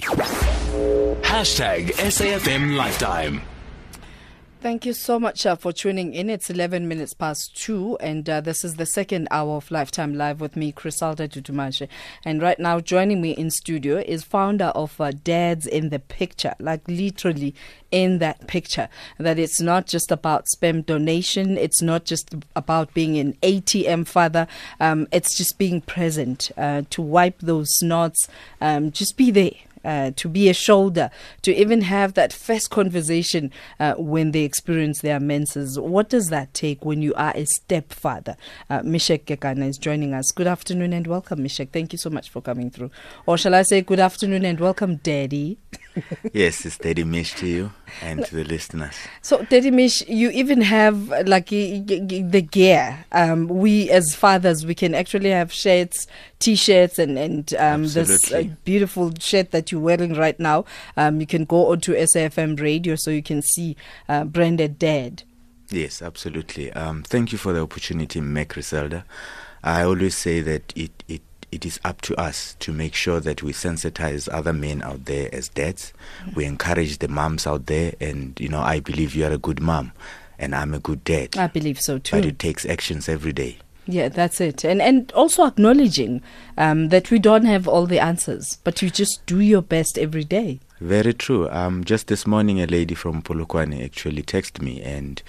Hashtag SAFM Lifetime. Thank you so much uh, for tuning in. It's 11 minutes past 2, and uh, this is the second hour of Lifetime Live with me, Criselda Dudumashe. And right now, joining me in studio is founder of uh, Dads in the Picture, like literally in that picture. That it's not just about sperm donation, it's not just about being an ATM father, um, it's just being present uh, to wipe those snots, um, just be there uh, to be a shoulder, to even have that first conversation uh, when they experience their menses. What does that take when you are a stepfather? Uh, Meshack is joining us. Good afternoon and welcome, Meshack. Thank you so much for coming through. Or shall I say good afternoon and welcome, Daddy? yes, it's Daddy Mish to you and to the listeners. So, Daddy Mish, you even have like the gear. Um, we as fathers, we can actually have shirts, t-shirts, and and um, this uh, beautiful shirt that you're wearing right now. Um, you can go onto SAFM radio so you can see uh, branded Dad. Yes, absolutely. Um, thank you for the opportunity, Meg Criselda. I always say that it, it it is up to us to make sure that we sensitize other men out there as dads. Mm-hmm. We encourage the moms out there, and you know, I believe you are a good mom, and I'm a good dad. I believe so too. But it takes actions every day. Yeah, that's it, and and also acknowledging um, that we don't have all the answers, but you just do your best every day. Very true. Um, just this morning, a lady from Polokwane actually texted me, and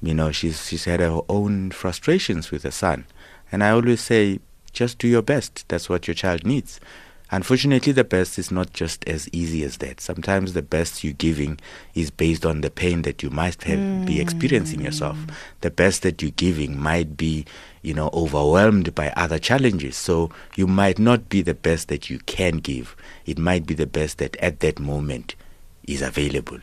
you know, she's she's had her own frustrations with her son, and I always say just do your best. That's what your child needs. Unfortunately, the best is not just as easy as that. Sometimes the best you're giving is based on the pain that you might have mm. be experiencing yourself. The best that you're giving might be, you know, overwhelmed by other challenges. So you might not be the best that you can give. It might be the best that at that moment is available.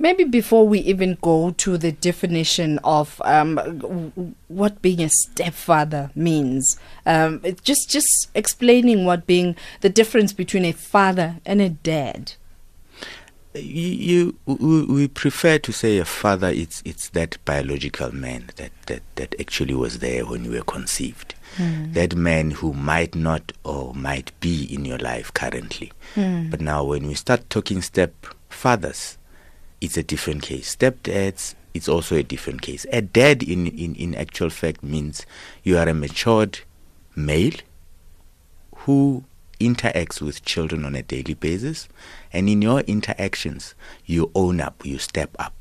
Maybe before we even go to the definition of um, what being a stepfather means, um, just just explaining what being the difference between a father and a dad. You, you we prefer to say a father. It's it's that biological man that that, that actually was there when you were conceived. Mm. That man who might not or might be in your life currently. Mm. But now, when we start talking stepfathers it's a different case. Stepdads, it's also a different case. A dad, in, in, in actual fact, means you are a matured male who interacts with children on a daily basis, and in your interactions, you own up, you step up.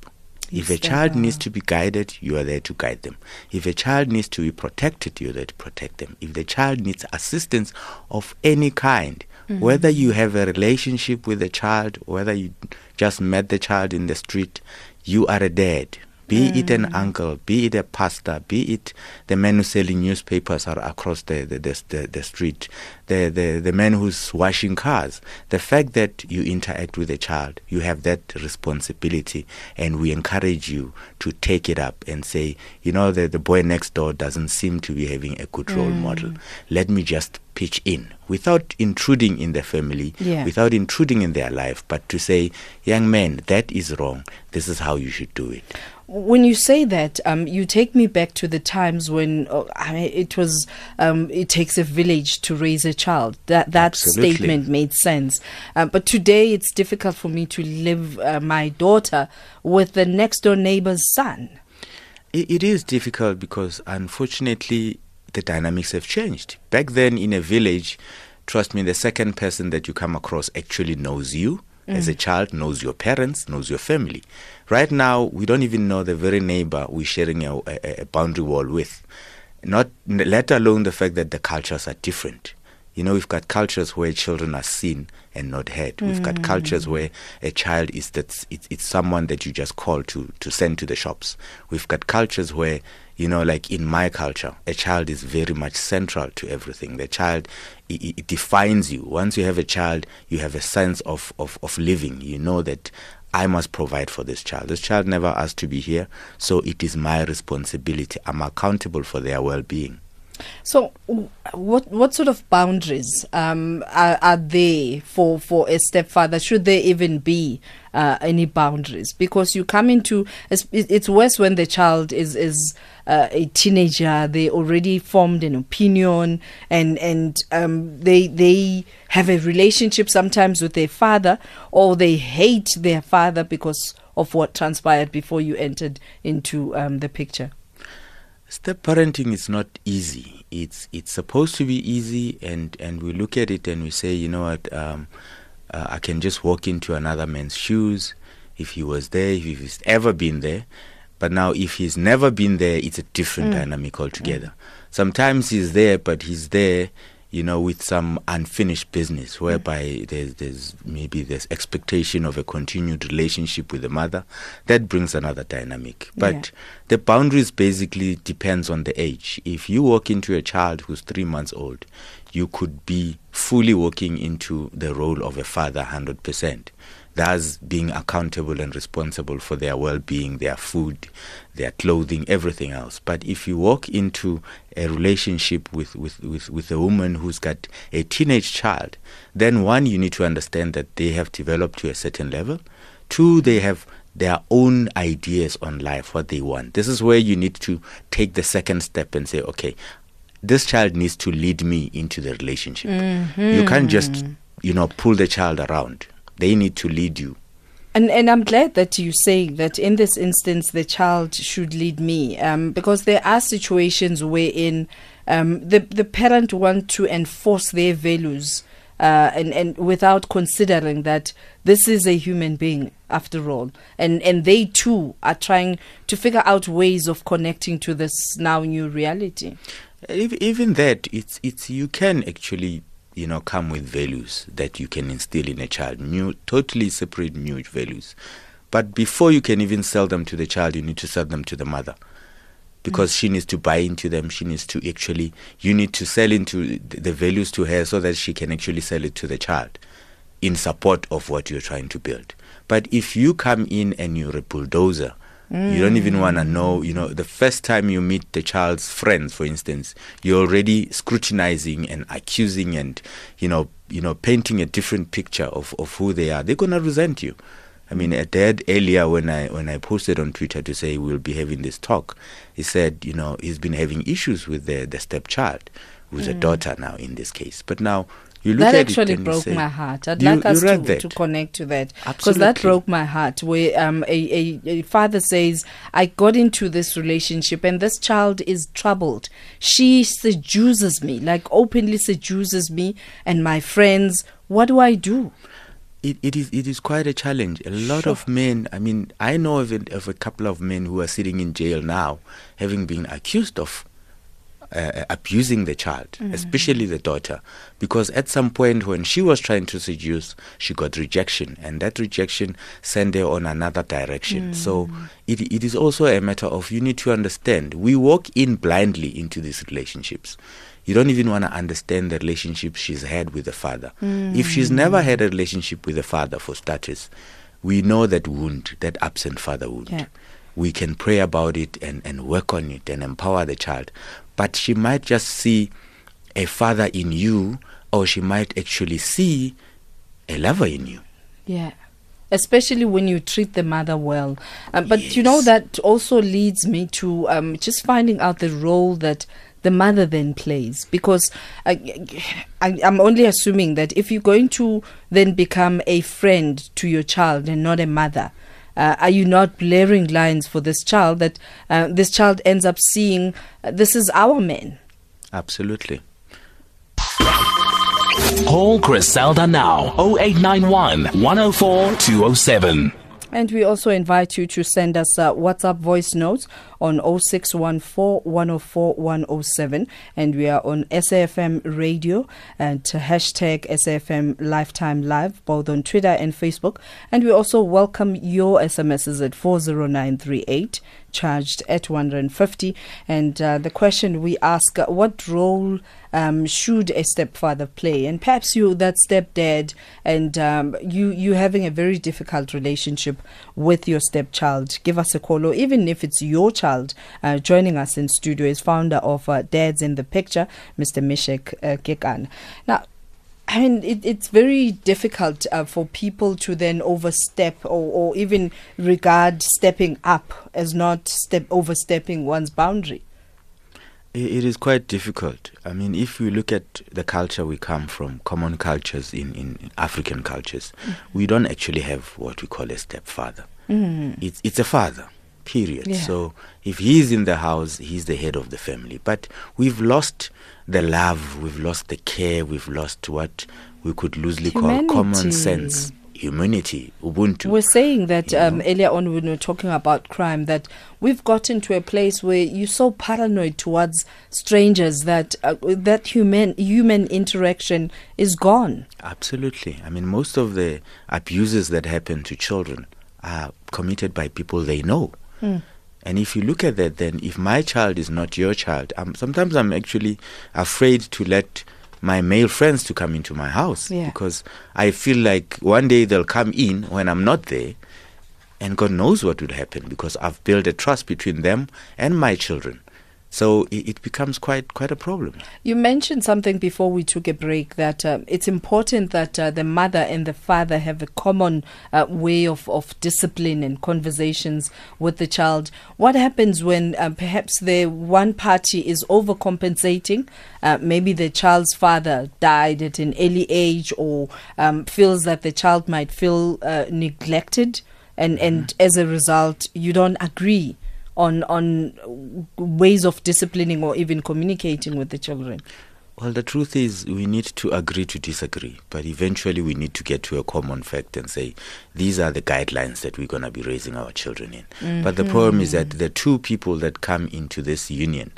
if a child needs to be guided, you are there to guide them. If a child needs to be protected, you're there to protect them. If the child needs assistance of any kind, mm-hmm. whether you have a relationship with the child, whether you just met the child in the street, you are a dad. Be mm. it an mm. uncle, be it a pastor, be it the man who's selling newspapers are across the, the, the, the, street, the, the, the man who's washing cars. The fact that you interact with a child, you have that responsibility, and we encourage you to take it up and say, you know, the, the boy next door doesn't seem to be having a good role mm. model. Let me just pitch in without intruding in the family, yeah. without intruding in their life, but to say, young man, that is wrong. This is how you should do it. When you say that, um, you take me back to the times when uh, I mean, it was um, it takes a village to raise a child. That that Absolutely. statement made sense. Um, but today, it's difficult for me to live uh, my daughter with the next door neighbor's son. it, it is difficult because, unfortunately, the dynamics have changed. Back then, in a village, trust me, the second person that you come across actually knows you. Mm. As a child, knows your parents, knows your family. Right now, we don't even know the very neighbor we're sharing a, a, a boundary wall with. Not let alone the fact that the cultures are different. You know, we've got cultures where children are seen and not heard. Mm. We've got mm. cultures where a child is that's it's, it's someone that you just call to to send to the shops. We've got cultures where you know, like in my culture, a child is very much central to everything. The child, it, it, defines you. Once you have a child, you have a sense of, of, of living. You know that I must provide for this child. This child never asked to be here, so it is my responsibility. I'm accountable for their well being. So, what what sort of boundaries um, are, are there for for a stepfather? Should there even be uh, any boundaries? Because you come into it's, worse when the child is is uh, a teenager. They already formed an opinion, and and um, they they have a relationship sometimes with their father, or they hate their father because of what transpired before you entered into um, the picture. Step parenting is not easy. It's it's supposed to be easy, and and we look at it and we say, you know what, um, uh, I can just walk into another man's shoes if he was there, if he's ever been there. But now, if he's never been there, it's a different mm. dynamic altogether. Mm. Sometimes he's there, but he's there you know, with some unfinished business whereby there's, there's maybe there's expectation of a continued relationship with the mother. That brings another dynamic. But yeah. the boundaries basically depends on the age. If you walk into a child who's three months old, you could be fully walking into the role of a father 100% thus being accountable and responsible for their well being, their food, their clothing, everything else. But if you walk into a relationship with, with, with, with a woman who's got a teenage child, then one, you need to understand that they have developed to a certain level. Two, they have their own ideas on life, what they want. This is where you need to take the second step and say, okay, this child needs to lead me into the relationship. Mm-hmm. You can't just, you know, pull the child around. They need to lead you. And and I'm glad that you say that in this instance the child should lead me, um, because there are situations wherein um, the the parent want to enforce their values. Uh, and and without considering that this is a human being after all, and and they too are trying to figure out ways of connecting to this now new reality. Even that, it's it's you can actually you know, come with values that you can instill in a child, new, totally separate new values. But before you can even sell them to the child, you need to sell them to the mother. Because mm. she needs to buy into them. She needs to actually, you need to sell into the values to her so that she can actually sell it to the child in support of what you're trying to build. But if you come in and you're a bulldozer, Mm. You don't even want to know, you know, the first time you meet the child's friends, for instance, you're already scrutinizing and accusing and, you know, you know, painting a different picture of, of who they are. They're gonna resent you. I mean, a dad earlier when I when I posted on Twitter to say we'll be having this talk, he said, you know, he's been having issues with the the stepchild, who's mm. a daughter now in this case. But now you look that actually broke say, my heart. I'd you, like us to, to, connect to that because that broke my heart. Where um, a, a, a, father says, "I got into this relationship, and this child is troubled. She seduces me, like openly seduces me and my friends. What do I do?" It, it is it is quite a challenge. A lot sure. of men. I mean, I know of, it, of a couple of men who are sitting in jail now, having been accused of uh, abusing the child, mm. especially the daughter, because at some point when she was trying to seduce, she got rejection, and that rejection sent her on another direction. Mm. So it, it is also a matter of you need to understand we walk in blindly into these relationships. You don't even want to understand the relationship she's had with the father. Mm. If she's never had a relationship with the father, for starters, we know that wound, that absent father wound. Yeah we can pray about it and, and work on it and empower the child but she might just see a father in you, or she might actually see a lover in you. Yeah. Especially when you treat the mother well. Um, but yes. you know, that also leads me to um, just finding out the role that the mother then plays because I, I, am only assuming that if you're going to then become a friend to your child and not a mother, uh, are you not blaring lines for this child that uh, this child ends up seeing uh, this is our man? Absolutely. Call Criselda now 0891 104 207. And we also invite you to send us uh, WhatsApp voice notes on 0614 104 107. And we are on SAFM radio and hashtag SAFM Lifetime Live, both on Twitter and Facebook. And we also welcome your SMSs at 40938 charged at 150. And uh, the question we ask uh, what role um, should a stepfather play? And perhaps you, that stepdad, and um, you, you having a very difficult relationship with your stepchild, give us a call, or even if it's your child. Uh, joining us in studio is founder of uh, Dads in the Picture, Mr. Meshack uh, Kekan. Now, I mean, it, it's very difficult uh, for people to then overstep or, or even regard stepping up as not step overstepping one's boundary. It is quite difficult. I mean, if we look at the culture we come from, common cultures in, in African cultures, mm. we don't actually have what we call a stepfather. Mm. It's, it's a father, period. Yeah. So if he's in the house, he's the head of the family. But we've lost the love, we've lost the care, we've lost what we could loosely Humanity. call common sense humanity, Ubuntu. We're saying that um, earlier on when we were talking about crime, that we've gotten to a place where you're so paranoid towards strangers that uh, that human human interaction is gone. Absolutely. I mean, most of the abuses that happen to children are committed by people they know. Mm. And if you look at that, then if my child is not your child, um, sometimes I'm actually afraid to let my male friends to come into my house yeah. because I feel like one day they'll come in when I'm not there, and God knows what would happen because I've built a trust between them and my children. So it, becomes quite quite a problem. You mentioned something before we took a break that uh, it's important that uh, the mother and the father have a common uh, way of, of discipline and conversations with the child. What happens when uh, perhaps the one party is overcompensating? Uh, maybe the child's father died at an early age, or um, feels that the child might feel uh, neglected, and, and mm-hmm. as a result, you don't agree on on ways of disciplining or even communicating with the children? Well, the truth is, we need to agree to disagree, but eventually we need to get to a common fact and say these are the guidelines that we're going to be raising our children in. Mm-hmm. But the problem is that the two people that come into this union,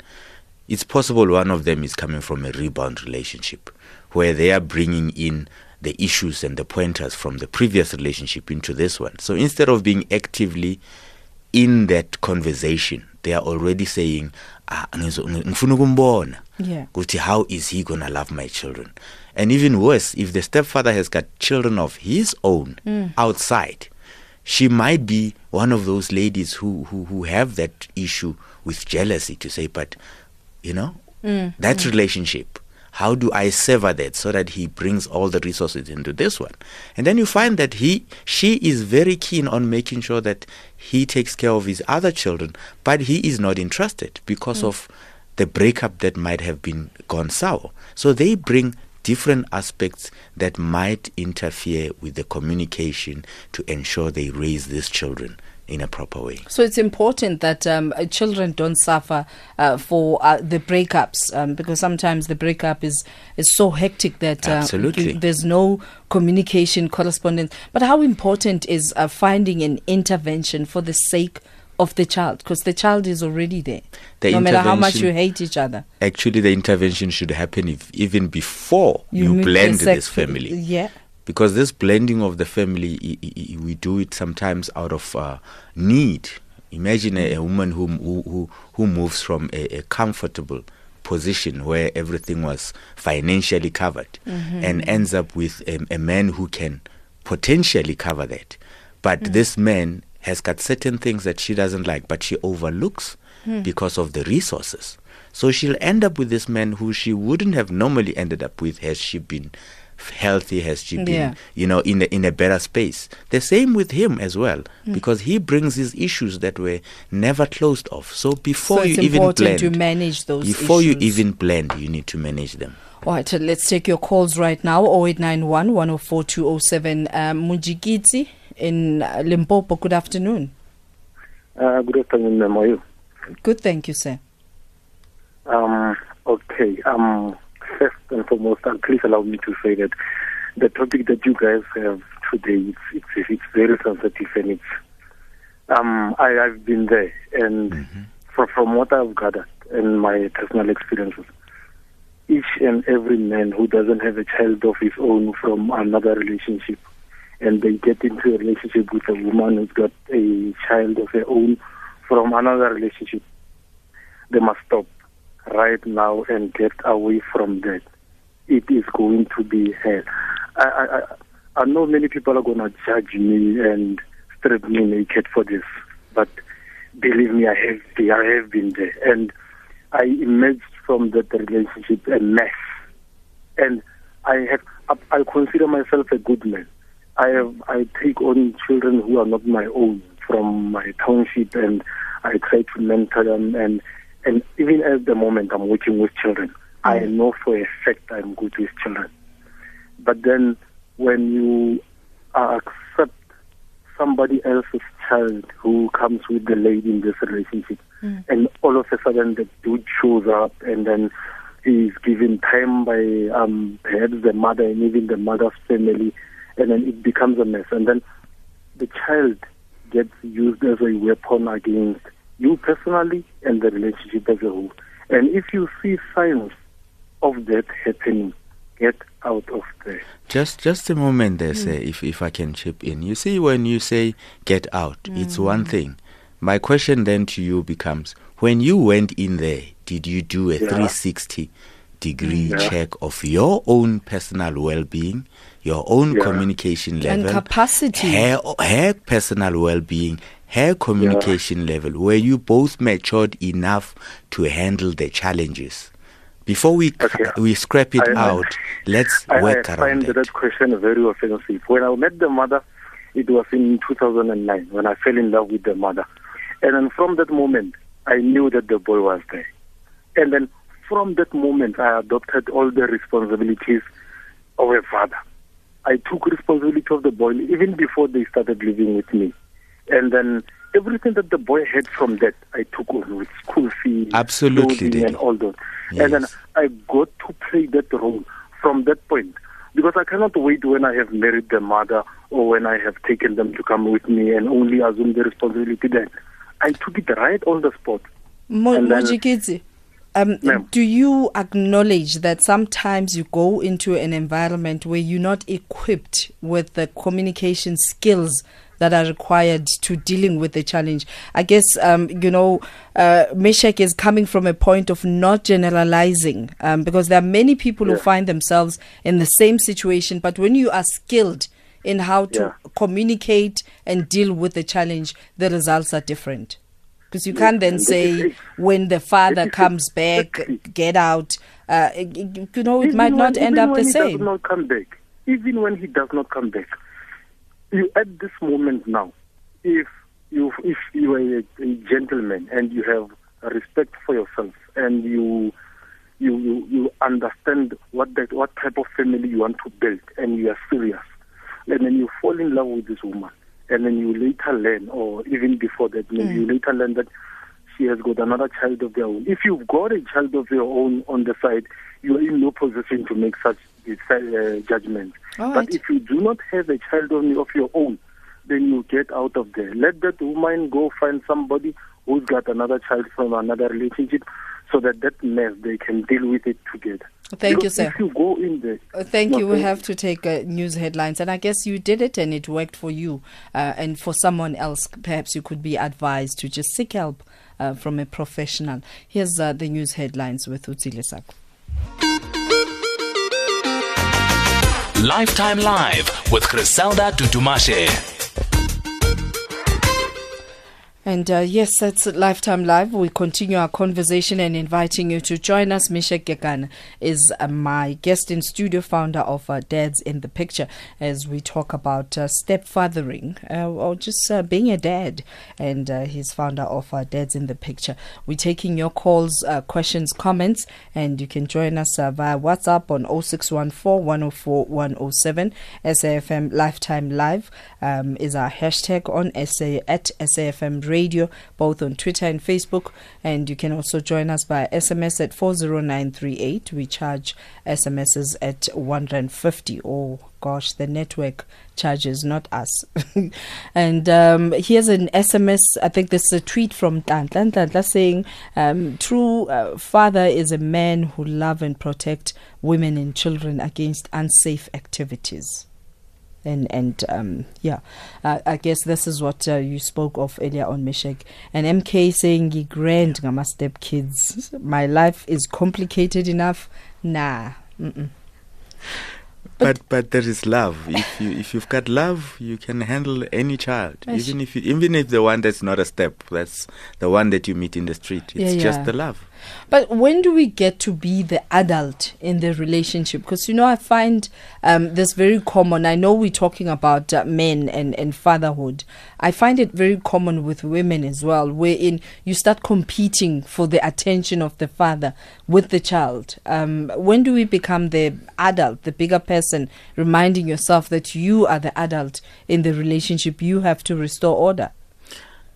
it's possible one of them is coming from a rebound relationship where they are bringing in the issues and the pointers from the previous relationship into this one. So instead of being actively in that conversation they are already saying ah ngifuna ukumbona ukuthi how is he going to love my children and even worse if the stepfather has got children of his own mm. outside she might be one of those ladies who who who have that issue with jealousy to say but you know mm. that mm. relationship how do I sever that so that he brings all the resources into this one? And then you find that he she is very keen on making sure that he takes care of his other children, but he is not interested because mm. of the breakup that might have been gone sour. So they bring different aspects that might interfere with the communication to ensure they raise these children in a proper way. So it's important that um, children don't suffer uh, for uh, the breakups um, because sometimes the breakup is is so hectic that uh, Absolutely. there's no communication correspondence. But how important is uh, finding an intervention for the sake of the child because the child is already there. The no matter how much you hate each other. Actually, the intervention should happen if, even before you, you blend this family. Yeah because this blending of the family we do it sometimes out of uh, need imagine a, a woman who, who who moves from a, a, comfortable position where everything was financially covered mm-hmm. and ends up with a, a, man who can potentially cover that but mm this man has got certain things that she doesn't like but she overlooks mm. because of the resources so she'll end up with this man who she wouldn't have normally ended up with had she been healthy has she been yeah. you know in a, in a better space the same with him as well mm. because he brings these issues that were never closed off so before so you even blend to manage those before issues. you even blend you need to manage them all right, let's take your calls right now 0891 104 207. Um, Mujigiti in uh, Limpopo, good afternoon. Uh, good afternoon, ma'am. How are you? Good, thank you, sir. Um, okay. Um, first and foremost, and please allow me to say that the topic that you guys have today, it's, it's, it's very sensitive and it's, um, I, I've been there and mm-hmm. from, from what I've gathered and my personal experiences, each and every man who doesn't have a child of his own from another relationship and they get into a relationship with a woman who's got a child of her own from another relationship, they must stop right now and get away from that. It is going to be hell. I, I, I know many people are going to judge me and strip me naked for this, but believe me, I have been, I have been there, and I emerged from that relationship a mess, and I have I consider myself a good man. I have I take on children who are not my own from my township, and I try to mentor them, and and even at the moment I'm working with children, mm. I know for a fact I'm good with children. But then when you accept somebody else's child who comes with the lady in this relationship, mm. and all of a sudden the dude shows up, and then he's given time by um, perhaps the mother and even the mother's family, and then it becomes a mess, and then the child gets used as a weapon against you personally and the relationship as a whole. And if you see signs of that happening, get out of there. Just just a moment there, mm. say, if, if I can chip in. You see, when you say get out, mm. it's one thing. My question then to you becomes when you went in there, did you do a yeah. 360 degree yeah. check of your own personal well being, your own yeah. communication level, and capacity, her, her personal well being, her communication level? Were you both matured enough to handle the challenges? Before we okay. we scrap it I, out, let's I, work I around find it. that question very offensive. When I met the mother, it was in 2009 when I fell in love with the mother. And then from that moment, I knew that the boy was there. And then from that moment, I adopted all the responsibilities of a father. I took responsibility of the boy even before they started living with me. And then everything that the boy had from that, I took over with school fees, absolutely, and all that. Yes. And then I got to play that role from that point because I cannot wait when I have married the mother or when I have taken them to come with me and only assume the responsibility then. I took it right on the spot. Mo- Mojikidzi, um, do you acknowledge that sometimes you go into an environment where you're not equipped with the communication skills that are required to dealing with the challenge. I guess, um, you know, uh, Meshack is coming from a point of not generalizing um, because there are many people yeah. who find themselves in the same situation. But when you are skilled in how to yeah. communicate and deal with the challenge, the results are different. Because you can't then say when the father comes back, get out. Uh, you know, it even might not end up the same. he Does not come back. Even when he does not come back, you at this moment now, if you if you are a, a gentleman and you have respect for yourself and you you, you, you understand what that what type of family you want to build and you are serious and then you fall in love with this woman and then you later learn or even before that mm. you later learn that she has got another child of their own if you've got a child of your own on the side you are in no position to make such uh, judgments right. but if you do not have a child of your own then you get out of there let that woman go find somebody who's got another child from another relationship so that that mess they can deal with it together Thank because you, sir. If you go in there, uh, thank you. We have to take uh, news headlines, and I guess you did it, and it worked for you. Uh, and for someone else, perhaps you could be advised to just seek help uh, from a professional. Here's uh, the news headlines with Utsile Sako. Lifetime Live with Criselda Dudumashe. And uh, yes, that's Lifetime Live. We continue our conversation and inviting you to join us. Meshack Kekana is uh, my guest in studio, founder of uh, Dads in the Picture, as we talk about uh, stepfathering uh, or just uh, being a dad. And he's founder of Dads in the Picture. We're taking your calls, questions, comments, and you can join us via WhatsApp on 0614 104 107. SAFM Lifetime Live um, is our hashtag on SA at SAFM Radio, both on Twitter and Facebook. And you can also join us by SMS at 40938. We charge SMSs at 150. Oh, gosh, the network charges, not us. and um, here's an SMS. I think this is a tweet from Tantla. Tantla saying, um, True uh, father is a man who love and protect women and children against unsafe activities and and um, yeah, uh, I guess this is what uh, you spoke of earlier on Meshack. And MK saying, "Ye grand ngama step kids. My life is complicated enough. Nah." Mm-mm. But but there is love. If you if you've got love, you can handle any child, Yes. even if you, even if the one that's not a step, that's the one that you meet in the street. It's Yeah, just the love. But when do we get to be the adult in the relationship? Because you know, I find um, this very common. I know we're talking about uh, men and, and fatherhood. I find it very common with women as well, wherein you start competing for the attention of the father with the child. Um, when do we become the adult, the bigger person, reminding yourself that you are the adult in the relationship? You have to restore order.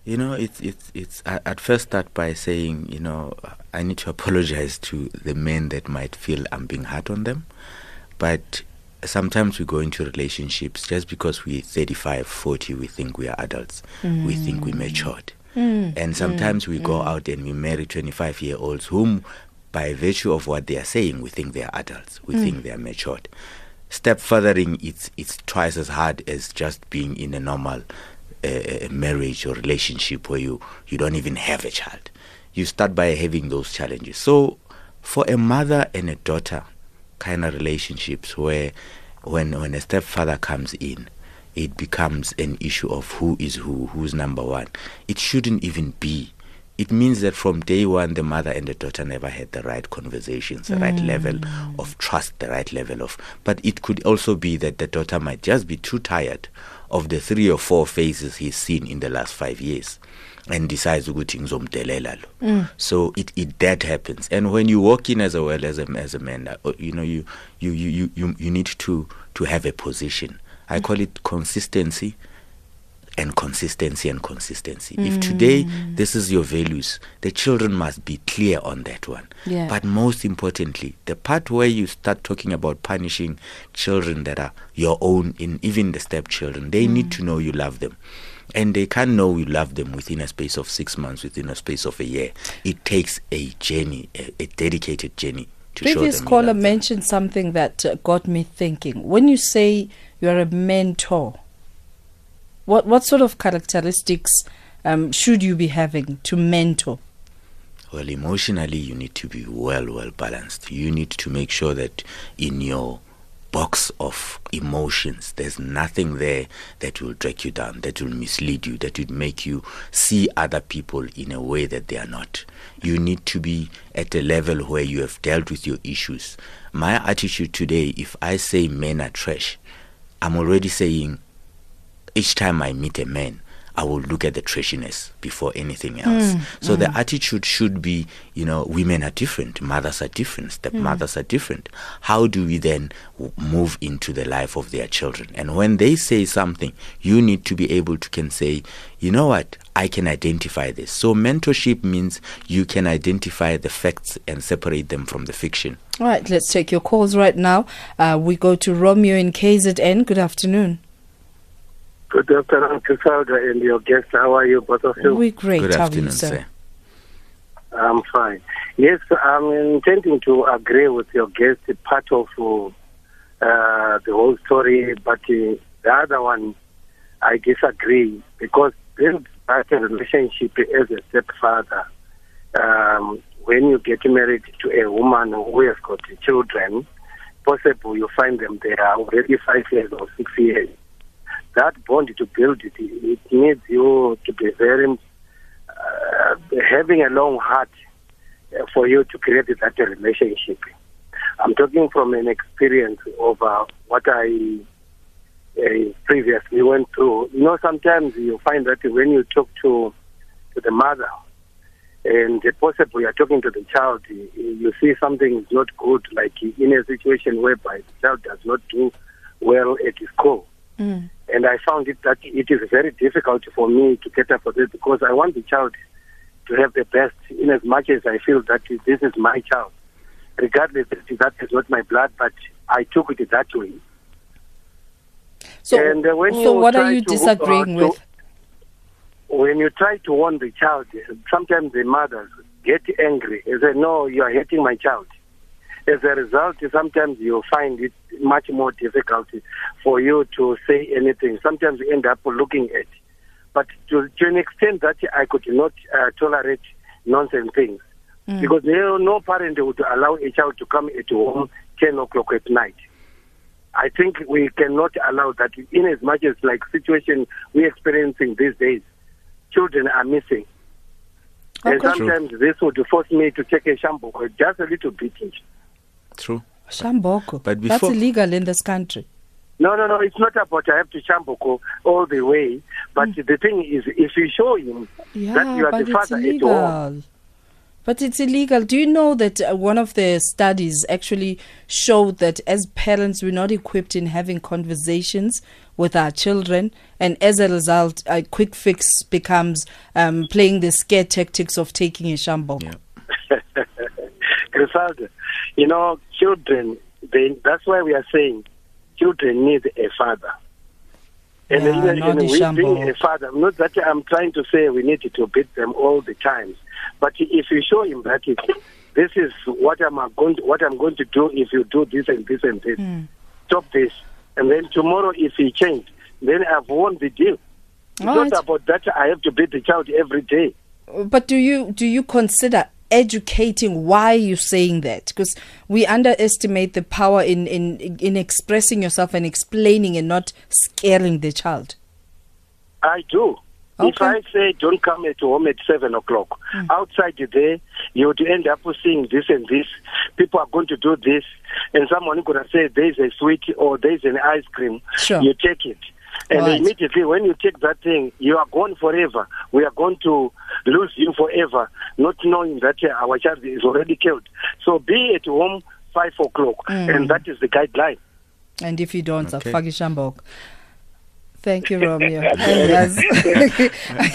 You know, it's it's it's. I, I'd first start by saying, you know, I need to apologize to the men that might feel I'm being hard on them, but sometimes we go into relationships just because we're 35, 40, we think we are adults, we think we mm. matured, mm. and sometimes mm. we go out and we marry 25 year olds whom, by virtue of what they are saying, we think they are adults, we think they are matured. Stepfathering, it's it's twice as hard as just being in a normal uh, marriage or relationship where you, you don't even have a child. You start by having those challenges. So, for a mother and a daughter kind of relationships where when when a stepfather comes in, it becomes an issue of who is who, who's number one. It shouldn't even be. It means that from day one, the mother and the daughter never had the right conversations, the right mm. level of trust, the right level of. But it could also be that the daughter might just be too tired of the three or four phases he's seen in the last five years and decides ukuthi ngizomdelela lo. Mm. So it, it that happens. And when you walk in as a well as a, as a man uh, you know you you, you, you, you you need to to have a position. I mm. call it consistency and consistency and consistency. If today this is your values, the children must be clear on that one. Yeah. But most importantly, the part where you start talking about punishing children that are your own, in even the stepchildren, they need to know you love them. And they can't know you love them within a space of six months, within a space of a year. It takes a journey, a, a dedicated journey to show Previous you caller mentioned something that uh, got me thinking. When you say you're a mentor, what what sort of characteristics um, should you be having to mentor? Well, emotionally, you need to be well, well balanced. You need to make sure that in your box of emotions, there's nothing there that will drag you down, that will mislead you, that would make you see other people in a way that they are not. You need to be at a level where you have dealt with your issues. My attitude today, if I say men are trash, I'm already saying each time I meet a man, I will look at the trashiness before anything else. Mm, so the mm. attitude should be, you know, women are different, mothers are different, stepmothers mm. are different. How do we then w- move into the life of their children? And when they say something, you need to be able to can say, you know what, I can identify this. So mentorship means you can identify the facts and separate them from the fiction. All right, let's take your calls right now. Uh, we go to Romeo in KZN. Good afternoon. Good afternoon, Criselda, and your guest. How are you, both of you? We're great. Good How are afternoon, you, sir? sir. I'm fine. Yes, I'm intending to agree with your guest, part of uh, the whole story, but uh, the other one, I disagree because build back a relationship as a stepfather. Um, when you get married to a woman who has got children, possible you find them they are already five years or six years. That bond to build it, it needs you to be very uh, having a long heart uh, for you to create that relationship. I'm talking from an experience of uh, what I uh, previously went through. You know, sometimes you find that when you talk to to the mother and possibly you're talking to the child, you you see something is not good, like in a situation whereby the child does not do well at school. Mm. And I found it that it is very difficult for me to cater for this because I want the child to have the best in as much as I feel that this is my child. Regardless that that is not my blood, but I took it that way. So, And, uh, so what are you disagreeing to- with? When you try to warn the child, sometimes the mothers get angry and say, No, you are hurting my child. As a result, sometimes you find it much more difficult for you to say anything. Sometimes you end up looking at. But to, to an extent that I could not uh, tolerate nonsense things. Because no, no parent would allow a child to come at home 10 o'clock at night. I think we cannot allow that in as much as like situation we're experiencing these days, children are missing. And Okay. sometimes this would force me to take a shampoo, just a little bit. True. Shamboko. But before, That's illegal in this country. No, no, no. It's not about I have to shampoo all the way. But the thing is, if you show him Yeah, that you are but the it's father at home, illegal. But it's illegal. Do you know that uh, one of the studies actually showed that as parents, we're not equipped in having conversations with our children, and as a result, a quick fix becomes um, playing the scare tactics of taking a shampoo. Yeah. Criselda, you know, children. They, that's why we are saying children need a father. And Yeah, and we being a father, not that I'm trying to say we need to beat them all the time, but if you show him that it, this is what I'm going to, what I'm going to do if you do this and this and this, Hmm. stop this, and then tomorrow if he changed, then I've won the deal. It's All not about that I have to beat the child every day. But do you do you consider educating why you're saying that? Because we underestimate the power in, in in expressing yourself and explaining and not scaring the child. I do. If I say don't come at home at seven o'clock, hmm. outside there you would end up seeing this and this. People are going to do this, and someone is going to say there's a sweet or there's an ice cream. Sure. You take it, and Right. immediately when you take that thing, you are gone forever. We are going to lose you forever, not knowing that uh, our child is already killed. So be at home five o'clock, and that is the guideline. And if you don't, Okay. okay. Shambok. Thank you, Romeo.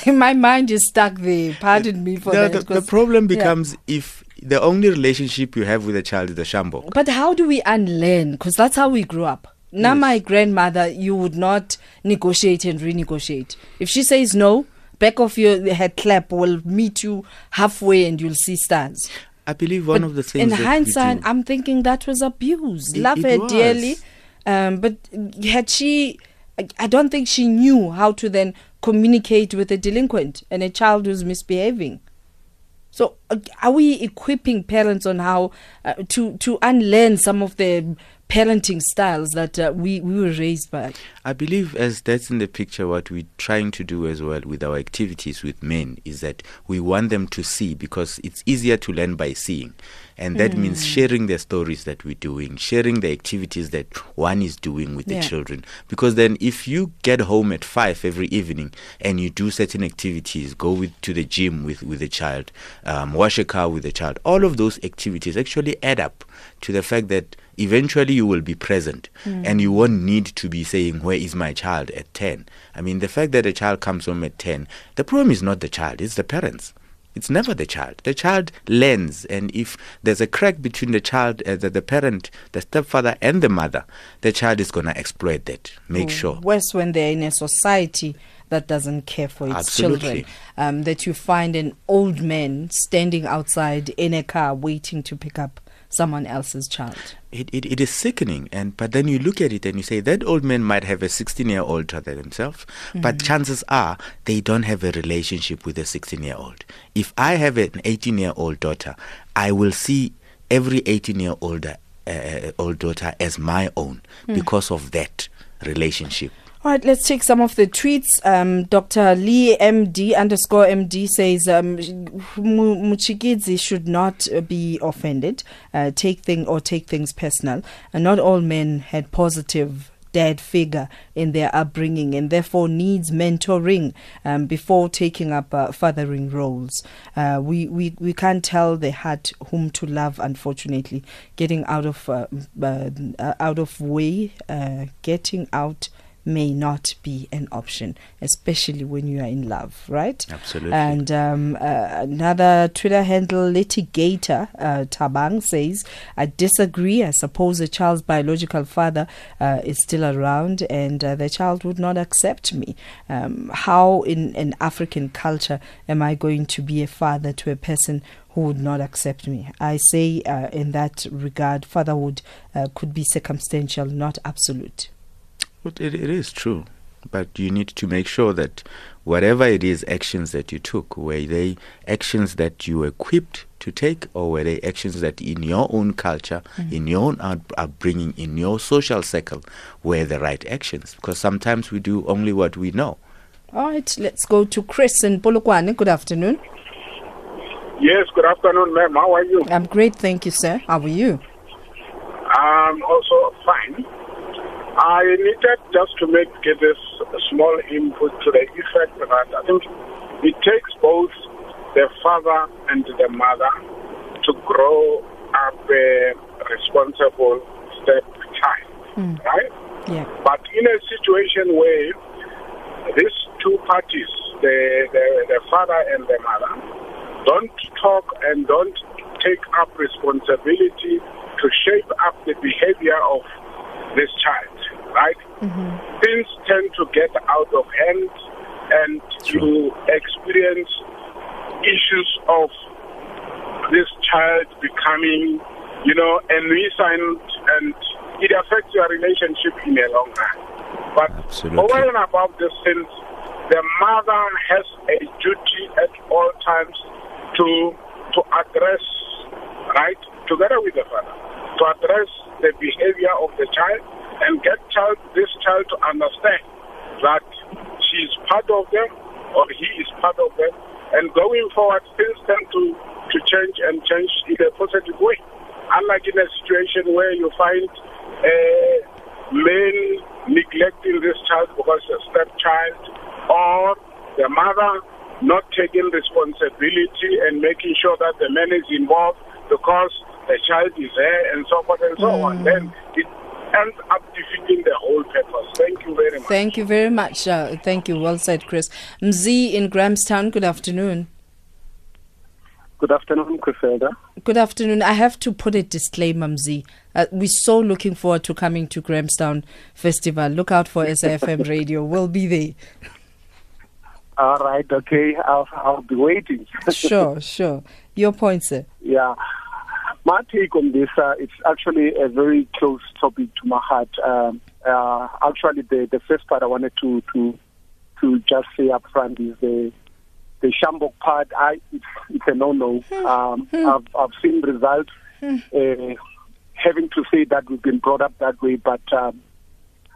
And my mind is stuck there. Pardon me for No, that. the, the 'cause- problem yeah. becomes if the only relationship you have with a child is a shambo. But how do we unlearn? Because that's how we grew up. Now, Yes. my grandmother, you would not negotiate and renegotiate. If she says no, back of your head clap will meet you halfway and you'll see stars. I believe one But of the things in hindsight, I'm thinking that was abuse. It- Love it her dearly, um, but had she, I don't think she knew how to then communicate with a delinquent and a child who's misbehaving. So, uh, are we equipping parents on how uh, to to unlearn some of the parenting styles that uh, we we were raised by? I believe as Dads in the Picture, what we're trying to do as well with our activities with men is that we want them to see because it's easier to learn by seeing. And that means sharing the stories that we're doing, sharing the activities that one is doing with Yeah. the children. Because then if you get home at five every evening and you do certain activities, go with to the gym with, with the child, um, wash a car with the child, all of those activities actually add up to the fact that eventually you will be present and you won't need to be saying where is my child? at 10 i mean the fact that a child comes home at 10 the problem is not the child it's the parents it's never the child the child learns and if there's a crack between the child uh, the, the parent the stepfather and the mother the child is going to exploit that make sure Worse when they're in a society that doesn't care for its Absolutely. children. Um, that you find an old man standing outside in a car waiting to pick up someone else's child. it, it, it is sickening and but then you look at it and you say that old man might have a 16 year old daughter himself but mm-hmm. chances are they don't have a relationship with a 16 year old if i have an 18 year old daughter i will see every 18 year old uh, uh, old daughter as my own hmm. because of that relationship All right, let's take some of the tweets. Um, Dr. Lee MD underscore MD says um, Mu- Muchikidzi should not uh, be offended, uh, take thing or take things personal. And not all men had positive dad figure in their upbringing and therefore needs mentoring um, before taking up uh, fathering roles. Uh, we, we, we can't tell the heart whom to love, unfortunately. Getting out of, uh, uh, uh, out of way, uh, getting out may not be an option, especially when you are in love, right? Absolutely. And um, uh, another Twitter handle, litigator uh, Tabang says, I disagree. I suppose the child's biological father uh, is still around and uh, the child would not accept me. Um, how, in an African culture, am I going to be a father to a person who would not accept me? I say, uh, in that regard, fatherhood uh, could be circumstantial, not absolute. But it, it is true but you need to make sure that whatever it is actions that you took, were they actions that you were equipped to take, or were they actions that in your own culture, mm-hmm. in your own up- upbringing, in your social circle, were the right actions? Because sometimes we do only what we know. All right, let's go to Chris in Polokwane. Good afternoon. Yes, good afternoon, ma'am. How are you? I'm great, thank you, sir. How are you? I'm also fine. I needed just to make this small input to the effect that I think it takes both the father and the mother to grow up a responsible stepchild, mm. right? Yeah. But in a situation where these two parties, the, the, the father and the mother, don't talk and don't take up responsibility to shape up the behavior of this child, right? Mm-hmm. Things tend to get out of hand and you experience issues of this child becoming, you know, enlisted and it affects your relationship in the long run. But Absolutely. over and above this, since the mother has a duty at all times to to address, right, together with the father, to address the behavior of the child and get child this child to understand that she is part of them or he is part of them. And going forward, things tend to, to change and change in a positive way. Unlike in a situation where you find a men neglecting this child because a stepchild, or the mother not taking responsibility and making sure that the man is involved because the child is there and so forth and so mm. on. Then it ends up defeating the whole purpose. Thank you very much. Thank you very much. Uh, thank you. Well said, Chris. Mzi in Grahamstown, good afternoon. Good afternoon, Criselda. Good afternoon. I have to put a disclaimer, Mzi. Uh, we're so looking forward to coming to Grahamstown Festival. Look out for SAFM Radio. We'll be there. All right, okay. I'll, I'll be waiting. sure, sure. Your point, sir. Yeah. My take on this, uh, it's actually a very close topic to my heart. Um, uh, actually, the, the first part I wanted to, to, to just say up front is the the sjambok part, I, it's, it's a no-no. Hmm. Um, hmm. I've, I've seen results. Hmm. Uh, having to say that we've been brought up that way, but um,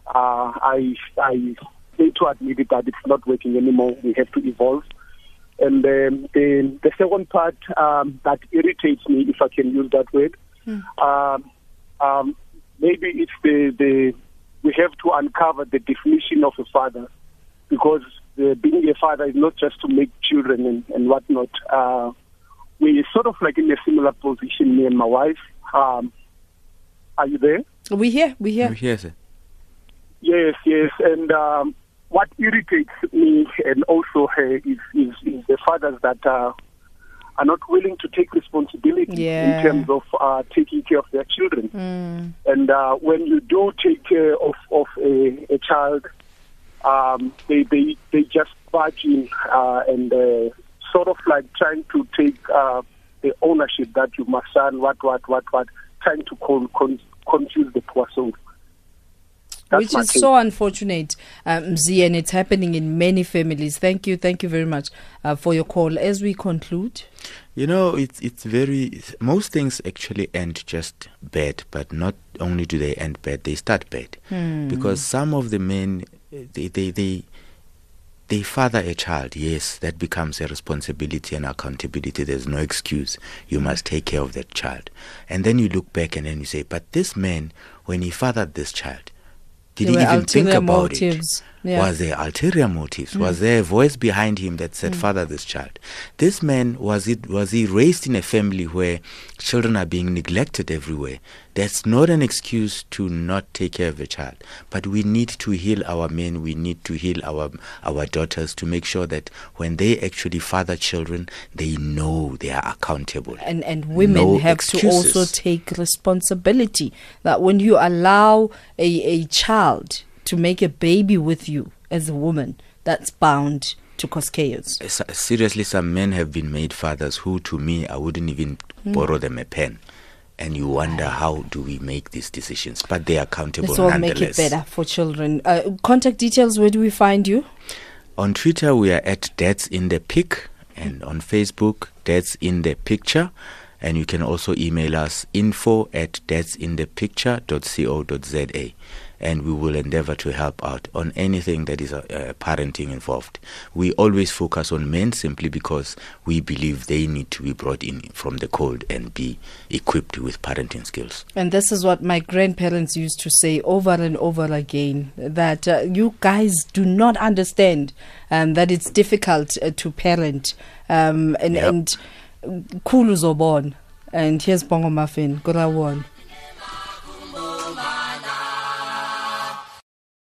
uh, I, I need to admit it that it's not working anymore. We have to evolve. And um, the, the second part um, that irritates me, if I can use that word, um, um, maybe it's the, the we have to uncover the definition of a father because uh, being a father is not just to make children and, and whatnot. Uh, we're sort of like in a similar position, me and my wife. Um, are you there? We here, we here. We here, sir. Yes, yes. And um, what irritates me and also her is, is, is the fathers that uh, are not willing to take responsibility yeah. in terms of uh, taking care of their children. Mm. And uh, when you do take care of, of a, a child, um, they, they, they just barge in uh, and uh, sort of like trying to take uh, the ownership that you must son, what, what, what, what, trying to con- con- confuse the poor soul. That's Which is so unfortunate, um, Z, and it's happening in many families. Thank you, thank you very much uh, for your call. As we conclude, you know, it's it's very most things actually end just bad, but not only do they end bad, they start bad hmm. because some of the men they, they, they, they father a child, yes, that becomes a responsibility and accountability. There's no excuse. You must take care of that child. And then you look back and then you say, but this man, when he fathered this child, did there he even think about motives. it? Yeah. Was there ulterior motives? Mm. Was there a voice behind him that said, mm. "Father this child"? This man was it was he raised in a family where children are being neglected everywhere? That's not an excuse to not take care of a child. But we need to heal our men. We need to heal our our daughters to make sure that when they actually father children, they know they are accountable. And and women no have excuses. to also take responsibility. That when you allow a a child to make a baby with you as a woman, that's bound to cause chaos. Seriously, some men have been made fathers who, to me, I wouldn't even mm. borrow them a pen and you wonder how do we make these decisions but they're accountable Let's all make it better for children. Uh, contact details, where do we find you? On Twitter, we are at Dads in the Pic, and on Facebook, Dads in the Picture. And you can also email us info at dadsinthepicture.co.za. And we will endeavor to help out on anything that is uh, parenting involved. We always focus on men simply because we believe they need to be brought in from the cold and be equipped with parenting skills. And this is what my grandparents used to say over and over again that uh, you guys do not understand um, that it's difficult uh, to parent. Um, and, Yep. and Kulu Zobon. And here's Bongo Maffin. Good one.